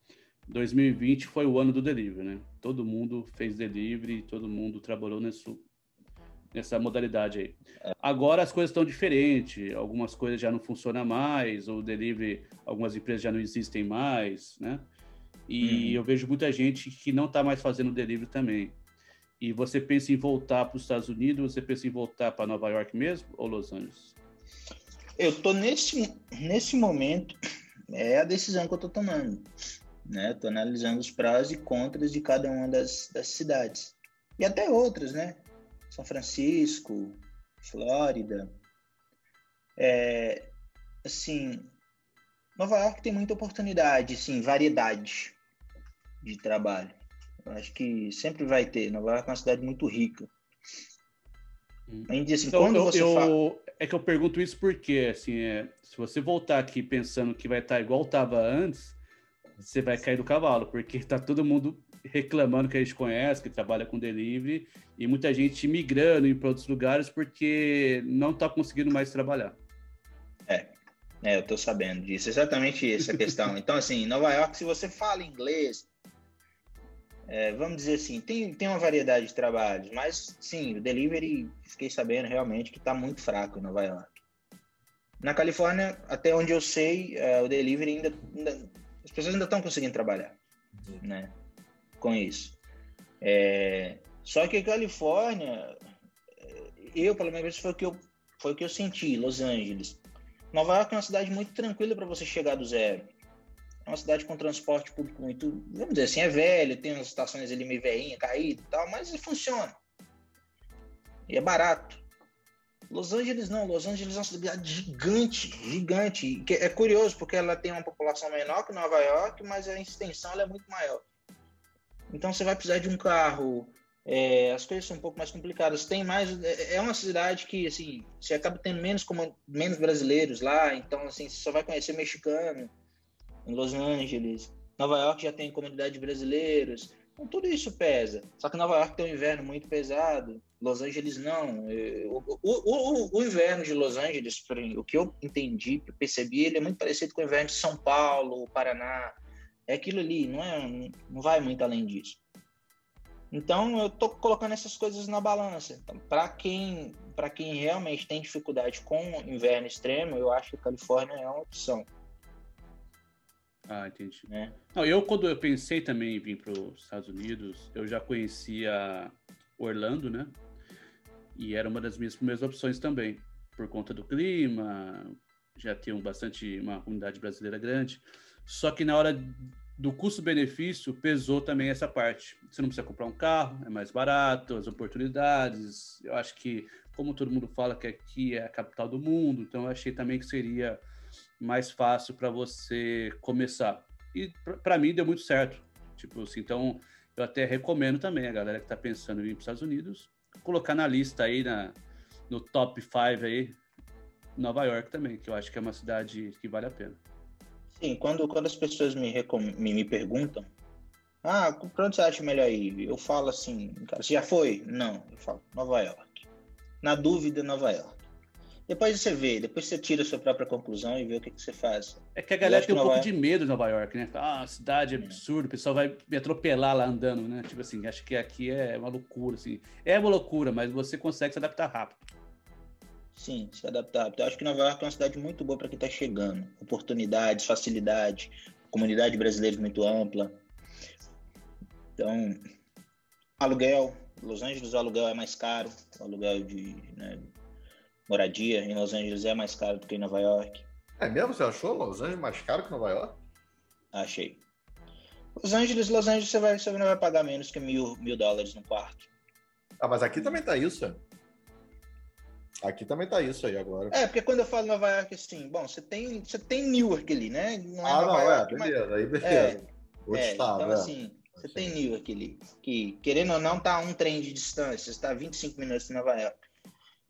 2020 foi o ano do delivery, né? Todo mundo fez delivery, todo mundo trabalhou nesse, nessa modalidade aí. Agora as coisas estão diferentes, algumas coisas já não funcionam mais, o delivery, algumas empresas já não existem mais, né? E uhum. eu vejo muita gente que não está mais fazendo delivery também. E você pensa em voltar para os Estados Unidos, você pensa em voltar para Nova York mesmo ou Los Angeles? Eu tô nesse, nesse momento, é a decisão que eu tô tomando. Né? Tô analisando os prós e contras de cada uma das, das cidades. E até outras, né? São Francisco, Flórida. É, assim, Nova York tem muita oportunidade, sim, variedade de trabalho. Eu acho que sempre vai ter. Nova York é uma cidade muito rica. Hum. Ainda assim, então, quando eu, você eu, fala... É que eu pergunto isso porque, assim, é, se você voltar aqui pensando que vai estar igual estava antes, você vai cair do cavalo, porque está todo mundo reclamando que a gente conhece, que trabalha com delivery, e muita gente migrando para outros lugares porque não está conseguindo mais trabalhar. É, é eu estou sabendo disso, exatamente essa questão. [LAUGHS] Então, assim, Nova York, se você fala inglês, é, vamos dizer assim, tem, tem uma variedade de trabalhos, mas sim, o delivery, fiquei sabendo realmente que está muito fraco em Nova York. Na Califórnia, até onde eu sei, é, o delivery ainda, ainda, as pessoas ainda estão conseguindo trabalhar, né? Com isso. É, só que a Califórnia, eu, pelo menos, foi o que eu, foi o que eu senti, Los Angeles. Nova York é uma cidade muito tranquila para você chegar do zero. É uma cidade com transporte público muito, vamos dizer assim, é velho, tem umas estações ali meio veinha, caída e tal, mas funciona. E é barato. Los Angeles não, Los Angeles é uma cidade gigante, gigante. É curioso porque ela tem uma população menor que Nova York, mas a extensão é muito maior. Então você vai precisar de um carro. É, as coisas são um pouco mais complicadas. Tem mais. É, é uma cidade que, assim, você acaba tendo menos, menos brasileiros lá. Então, assim, você só vai conhecer mexicano em Los Angeles. Nova York já tem comunidade de brasileiros. Então, tudo isso pesa. Só que Nova York tem um inverno muito pesado. Los Angeles não. O, o, o, o, inverno de Los Angeles, o que eu entendi, percebi, ele é muito parecido com o inverno de São Paulo, Paraná. É aquilo ali, não, é, não vai muito além disso. Então eu tô colocando essas coisas na balança. Então, para quem para quem realmente tem dificuldade com inverno extremo, eu acho que a Califórnia é uma opção. Ah, entendi. Né? Não, eu quando eu pensei também em vir para os Estados Unidos, eu já conhecia Orlando, né? E era uma das minhas primeiras opções também, por conta do clima, já tinham bastante uma comunidade brasileira grande. Só que na hora do custo-benefício pesou também essa parte. Você não precisa comprar um carro, é mais barato, as oportunidades. Eu acho que, como todo mundo fala que aqui é a capital do mundo, então eu achei também que seria mais fácil para você começar. E para mim deu muito certo. Tipo assim, então eu até recomendo também a galera que está pensando em ir para os Estados Unidos colocar na lista aí na no top 5 aí Nova York também, que eu acho que é uma cidade que vale a pena. Sim, quando, quando as pessoas me, me, me perguntam, ah, pra onde você acha melhor ir? Eu falo assim, cara, você já foi? Não, eu falo, Nova York. Na dúvida, Nova York. Depois você vê, depois você tira a sua própria conclusão e vê o que, que você faz. É que a galera tem um pouco York... de medo de Nova York, né? Ah, cidade é absurda, o pessoal vai me atropelar lá andando, né? Tipo assim, acho que aqui é uma loucura, assim. É uma loucura, mas você consegue se adaptar rápido. Sim, se adaptar. Eu acho que Nova York é uma cidade muito boa para quem está chegando. Oportunidades, facilidade, comunidade brasileira muito ampla. Então, aluguel. Los Angeles o aluguel é mais caro. O aluguel de né, moradia em Los Angeles é mais caro do que em Nova York. É mesmo? Você achou Los Angeles mais caro que Nova York? Achei. Los Angeles, Los Angeles você, vai, você não vai pagar menos que mil, mil dólares no quarto. Ah, mas aqui também tá isso. Aqui também tá isso aí agora. É, porque quando eu falo Nova York, assim, bom, você tem, você tem Newark ali, né? Não é ah, Nova não, é, York, é, beleza, mas... aí beleza. É, Outro é, estado, então, é. assim, você tem Newark ali, que, querendo ou não, tá um trem de distância, está a 25 minutos de Nova York.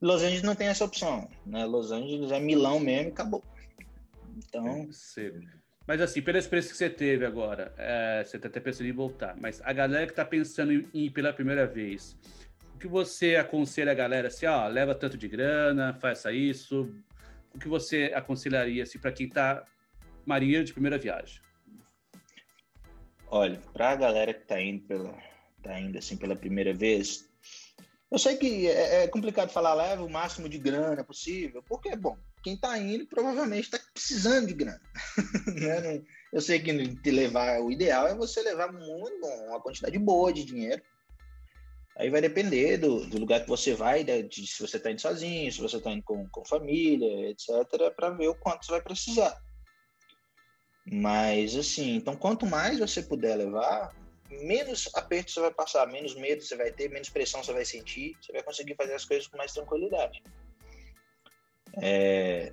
Los Angeles não tem essa opção, né? Los Angeles é Milão mesmo e acabou. Então... Mas assim, pela experiência que você teve agora, é, você tá até pensando em voltar, mas a galera que tá pensando em ir pela primeira vez, que você aconselha a galera assim, ó, leva tanto de grana, faça isso? O que você aconselharia assim para quem tá marinheiro de primeira viagem? Olha, para a galera que tá indo pela tá indo assim pela primeira vez, eu sei que é, é complicado falar leva o máximo de grana possível, porque bom, quem tá indo provavelmente está precisando de grana. [LAUGHS] Né? Eu sei que te levar o ideal é você levar muito, uma quantidade boa de dinheiro Aí vai depender do, do lugar que você vai, de, de se você está indo sozinho, se você está indo com, com família, etc., para ver o quanto você vai precisar. Mas, assim, então quanto mais você puder levar, menos aperto você vai passar, menos medo você vai ter, menos pressão você vai sentir, você vai conseguir fazer as coisas com mais tranquilidade. É...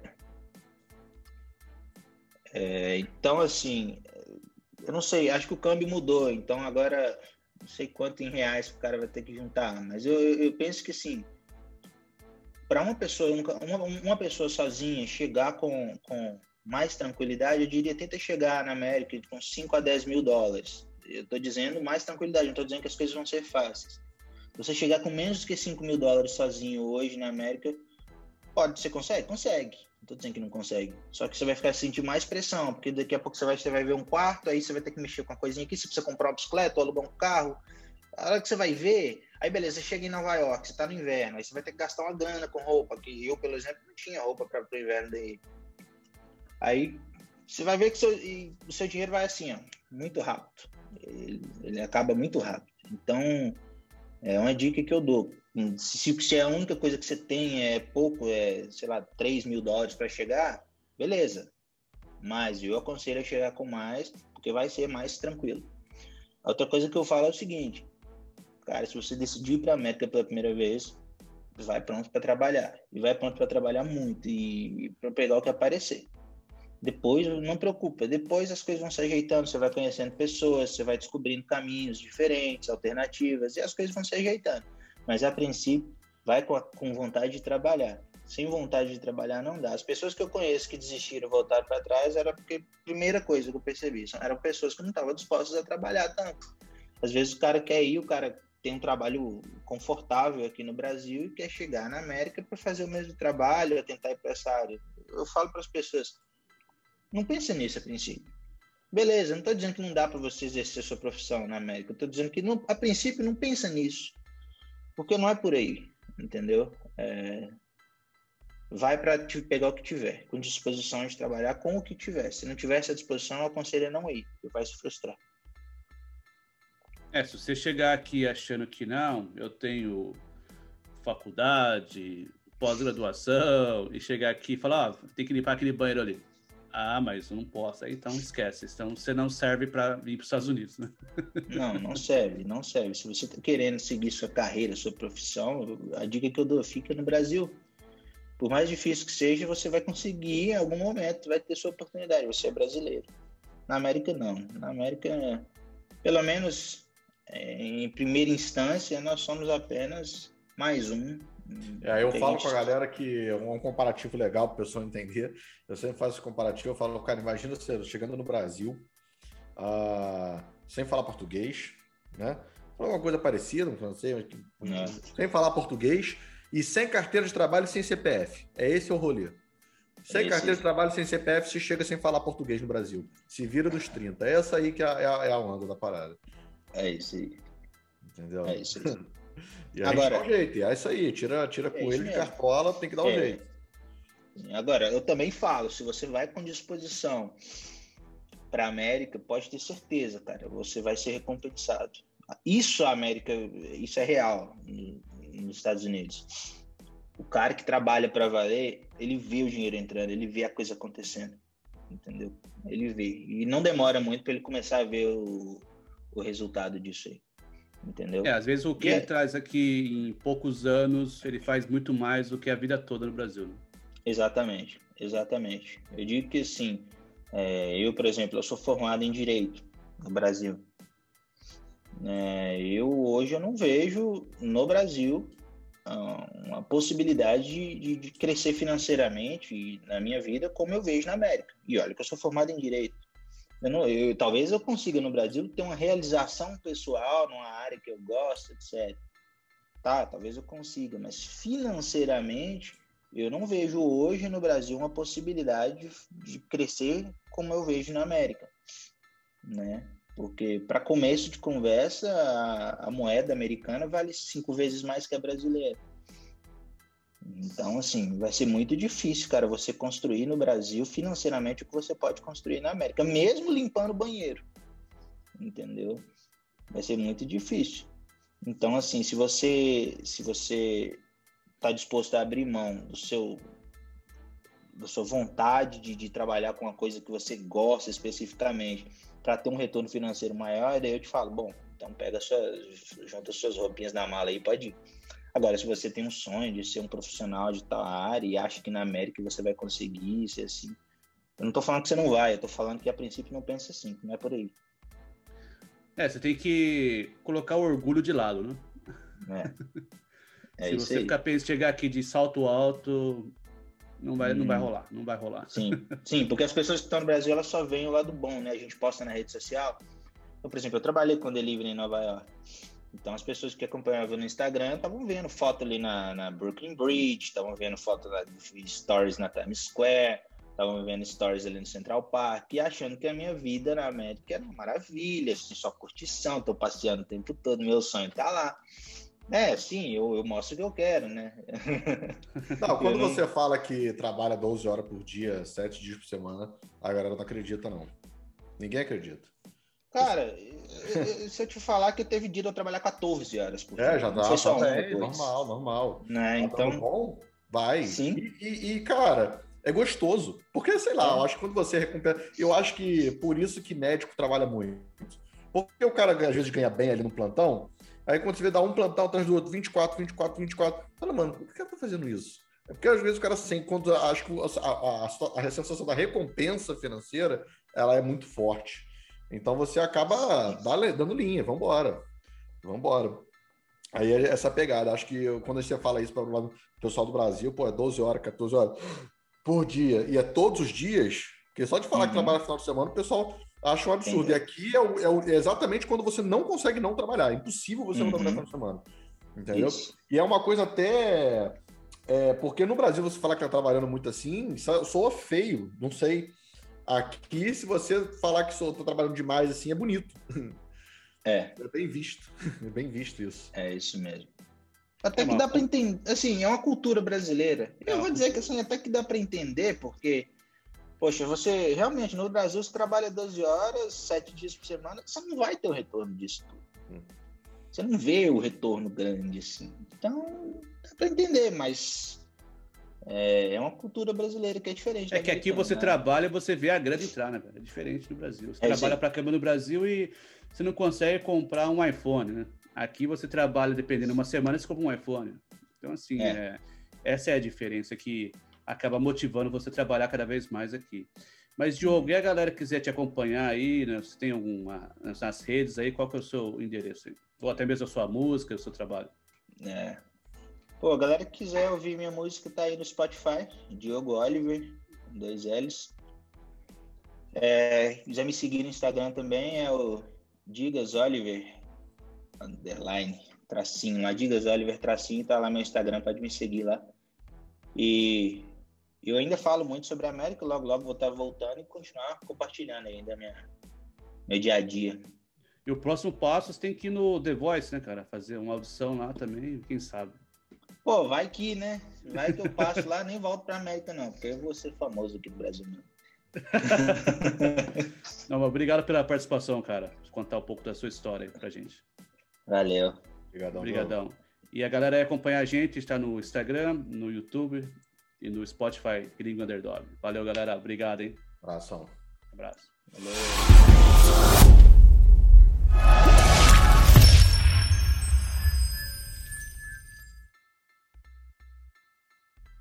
É, então, assim, eu não sei, acho que o câmbio mudou, então agora não sei quanto em reais o cara vai ter que juntar, mas eu, eu penso que sim. Para uma pessoa, uma, uma pessoa sozinha chegar com, com mais tranquilidade, eu diria tenta chegar na América com 5 a 10 mil dólares. Eu estou dizendo mais tranquilidade, não estou dizendo que as coisas vão ser fáceis. Você chegar com menos que 5 mil dólares sozinho hoje na América, pode, você consegue? Consegue. Não tô dizendo que não consegue. Só que você vai ficar sentindo mais pressão, porque daqui a pouco você vai, você vai ver um quarto, aí você vai ter que mexer com uma coisinha aqui, você precisa comprar uma bicicleta ou alugar um carro. A hora que você vai ver, aí beleza, você chega em Nova York, você tá no inverno, aí você vai ter que gastar uma grana com roupa, que eu, por exemplo, não tinha roupa para o inverno daí. Aí você vai ver que seu, o seu dinheiro vai assim, ó, muito rápido. Ele, ele acaba muito rápido. Então, é uma dica que eu dou. Se, se a única coisa que você tem é pouco, é, sei lá, 3 mil dólares para chegar, beleza. Mas eu aconselho a chegar com mais, porque vai ser mais tranquilo. Outra coisa que eu falo é o seguinte, cara, se você decidir ir para a América pela primeira vez, vai pronto para trabalhar. E vai pronto para trabalhar muito e, e para pegar o que aparecer. Depois, não preocupa, depois as coisas vão se ajeitando, você vai conhecendo pessoas, você vai descobrindo caminhos diferentes, alternativas, e as coisas vão se ajeitando. Mas a princípio, vai com, a, com vontade de trabalhar. Sem vontade de trabalhar não dá. As pessoas que eu conheço que desistiram voltaram para trás era porque, primeira coisa que eu percebi, eram pessoas que não estavam dispostas a trabalhar tanto. Às vezes o cara quer ir, o cara tem um trabalho confortável aqui no Brasil e quer chegar na América para fazer o mesmo trabalho, tentar ir para essa área. Eu falo para as pessoas, não pense nisso a princípio. Beleza, não estou dizendo que não dá para você exercer sua profissão na América. Estou dizendo que, não, a princípio, não pensa nisso. Porque não é por aí, entendeu? É... Vai para pegar o que tiver, com disposição de trabalhar com o que tiver. Se não tiver essa disposição, eu aconselho a não ir, porque vai se frustrar. É, se você chegar aqui achando que não, eu tenho faculdade, pós-graduação, e chegar aqui e falar, ah, tem que limpar aquele banheiro ali. Ah, mas não posso. Então esquece. Então você não serve para vir para os Estados Unidos, né? Não, não serve, não serve. Se você está querendo seguir sua carreira, sua profissão, a dica que eu dou fica no Brasil. Por mais difícil que seja, você vai conseguir em algum momento, vai ter sua oportunidade. Você é brasileiro. Na América, não. Na América, pelo menos é, em primeira instância, nós somos apenas mais um é, eu falo com a galera que é um comparativo legal para o pessoal entender. Eu sempre faço esse comparativo. Eu falo, cara, imagina você chegando no Brasil, uh, sem falar português, né? Alguma coisa parecida, não sei, é. sem falar português e sem carteira de trabalho sem CPF. É esse o rolê. Sem esse... carteira de trabalho sem CPF, se chega sem falar português no Brasil. Se vira dos 30. É essa aí que é a, é a onda da parada. É isso aí. Entendeu? É isso aí. [LAUGHS] E Agora, dá um jeito, é isso aí, tira, tira é coelho de cartola, tem que dar um é. jeito. Agora, eu também falo, se você vai com disposição para a América, pode ter certeza, cara, você vai ser recompensado. Isso a América, isso é real nos Estados Unidos. O cara que trabalha para valer, ele vê o dinheiro entrando, ele vê a coisa acontecendo, entendeu? Ele vê. E não demora muito para ele começar a ver o, o resultado disso aí entendeu? É, às vezes o que e ele é... traz aqui em poucos anos, ele faz muito mais do que a vida toda no Brasil. Né? Exatamente, exatamente. Eu digo que assim, é, eu, por exemplo, eu sou formado em Direito no Brasil. É, eu hoje eu não vejo no Brasil ah, uma possibilidade de, de, crescer financeiramente na minha vida como eu vejo na América. E olha que eu sou formado em Direito. Eu não, eu, talvez eu consiga no Brasil ter uma realização pessoal numa área que eu gosto, etc. Tá, talvez eu consiga, mas financeiramente eu não vejo hoje no Brasil uma possibilidade de, de crescer como eu vejo na América, né? Porque para começo de conversa a, a moeda americana vale cinco vezes mais que a brasileira. Então, assim, vai ser muito difícil, cara, você construir no Brasil financeiramente o que você pode construir na América, mesmo limpando o banheiro. Entendeu? Vai ser muito difícil. Então, assim, se você se você está disposto a abrir mão do seu da sua vontade de, de trabalhar com uma coisa que você gosta especificamente para ter um retorno financeiro maior, daí eu te falo, bom, então pega suas, junta suas roupinhas na mala aí pode ir. Agora, se você tem um sonho de ser um profissional de tal área e acha que na América você vai conseguir ser assim, eu não estou falando que você não vai, eu estou falando que a princípio não pensa assim, que não é por aí. É, você tem que colocar o orgulho de lado, né? É. [LAUGHS] é se você aí. ficar pensando chegar aqui de salto alto, não vai, hum. não vai hum. rolar, não vai rolar. Sim, sim, porque as pessoas que estão no Brasil, elas só veem o lado bom, né? A gente posta na rede social. Então, por exemplo, eu trabalhei com delivery em Nova York. Então as pessoas que acompanhavam no Instagram estavam vendo foto ali na, na Brooklyn Bridge, estavam vendo foto lá, stories na Times Square, estavam vendo stories ali no Central Park e achando que a minha vida na América era uma maravilha, assim, só curtição, tô passeando o tempo todo, meu sonho tá lá. É, sim, eu, eu mostro o que eu quero, né? Não, [LAUGHS] quando não... você fala que trabalha 12 horas por dia, 7 dias por semana, a galera não acredita, não. Ninguém acredita. Cara, se eu te falar que teve dia de eu trabalhar 14 horas por dia. É, já dá. Foi só é, normal, normal. Né? Então, bom, vai. Sim. E, e, e, cara, é gostoso. Porque, sei lá, é. eu acho que quando você recompensa. Eu acho que por isso que médico trabalha muito. Porque o cara às vezes ganha bem ali no plantão. Aí quando você vê dar um plantão atrás do outro, 24, 24, 24. Fala, mano, por que cara tá fazendo isso? É porque às vezes o cara sente, quando acho que a, a, a, a sensação da recompensa financeira ela é muito forte. Então você acaba dando linha, vambora. Vambora. Aí é essa pegada. Acho que quando você fala isso para o pessoal do Brasil, pô, é 12 horas, 14 horas por dia. E é todos os dias, porque só de falar uhum. que trabalha no final de semana, o pessoal acha um absurdo. Sim. E aqui é, o, é, o, é, exatamente quando você não consegue não trabalhar. É impossível você uhum. não trabalhar no final de semana. Entendeu? Isso. E é uma coisa até. É, porque no Brasil você falar que tá trabalhando muito assim, soa feio, não sei. Aqui, se você falar que estou trabalhando demais assim, é bonito. É. É bem visto. [LAUGHS] É bem visto isso. É isso mesmo. Até que dá para entender, assim, é uma cultura brasileira. Eu vou dizer que assim, até que dá para entender, porque, poxa, você realmente no Brasil você trabalha 12 horas, 7 dias por semana, você não vai ter o retorno disso tudo. Hum. Você não vê o retorno grande assim. Então, dá para entender, mas é, é, uma cultura brasileira que é diferente. É que aqui você né? trabalha e você vê a grana entrar, né? É diferente do Brasil. Você é trabalha para câmera no Brasil e você não consegue comprar um iPhone, né? Aqui você trabalha, dependendo, uma semana você compra um iPhone. Então, assim, é. É, essa é a diferença que acaba motivando você a trabalhar cada vez mais aqui. Mas, Diogo, e a galera que quiser te acompanhar aí, né? Você tem alguma nas redes aí, qual que é o seu endereço? Aí? Ou até mesmo a sua música, o seu trabalho? É. Pô, a galera que quiser ouvir minha música tá aí no Spotify, Diogo Oliver, dois L's. É, quiser me seguir no Instagram também, é o Digas Oliver, underline, tracinho lá, Digas Oliver, tracinho, tá lá meu Instagram, pode me seguir lá. E eu ainda falo muito sobre a América, logo, logo vou estar voltando e continuar compartilhando ainda minha, meu dia a dia. E o próximo passo você tem que ir no The Voice, né, cara? Fazer uma audição lá também, quem sabe. Pô, vai que, né? Vai que eu passo lá, nem volto pra América, não, porque eu vou ser famoso aqui no Brasil mesmo. [LAUGHS] não, mas obrigado pela participação, cara. Contar um pouco da sua história aí pra gente. Valeu. Obrigadão. Obrigadão. E a galera aí acompanha a gente, está no Instagram, no YouTube e no Spotify Gringo Underdog. Valeu, galera. Obrigado, hein? Abração. Abraço. Valeu.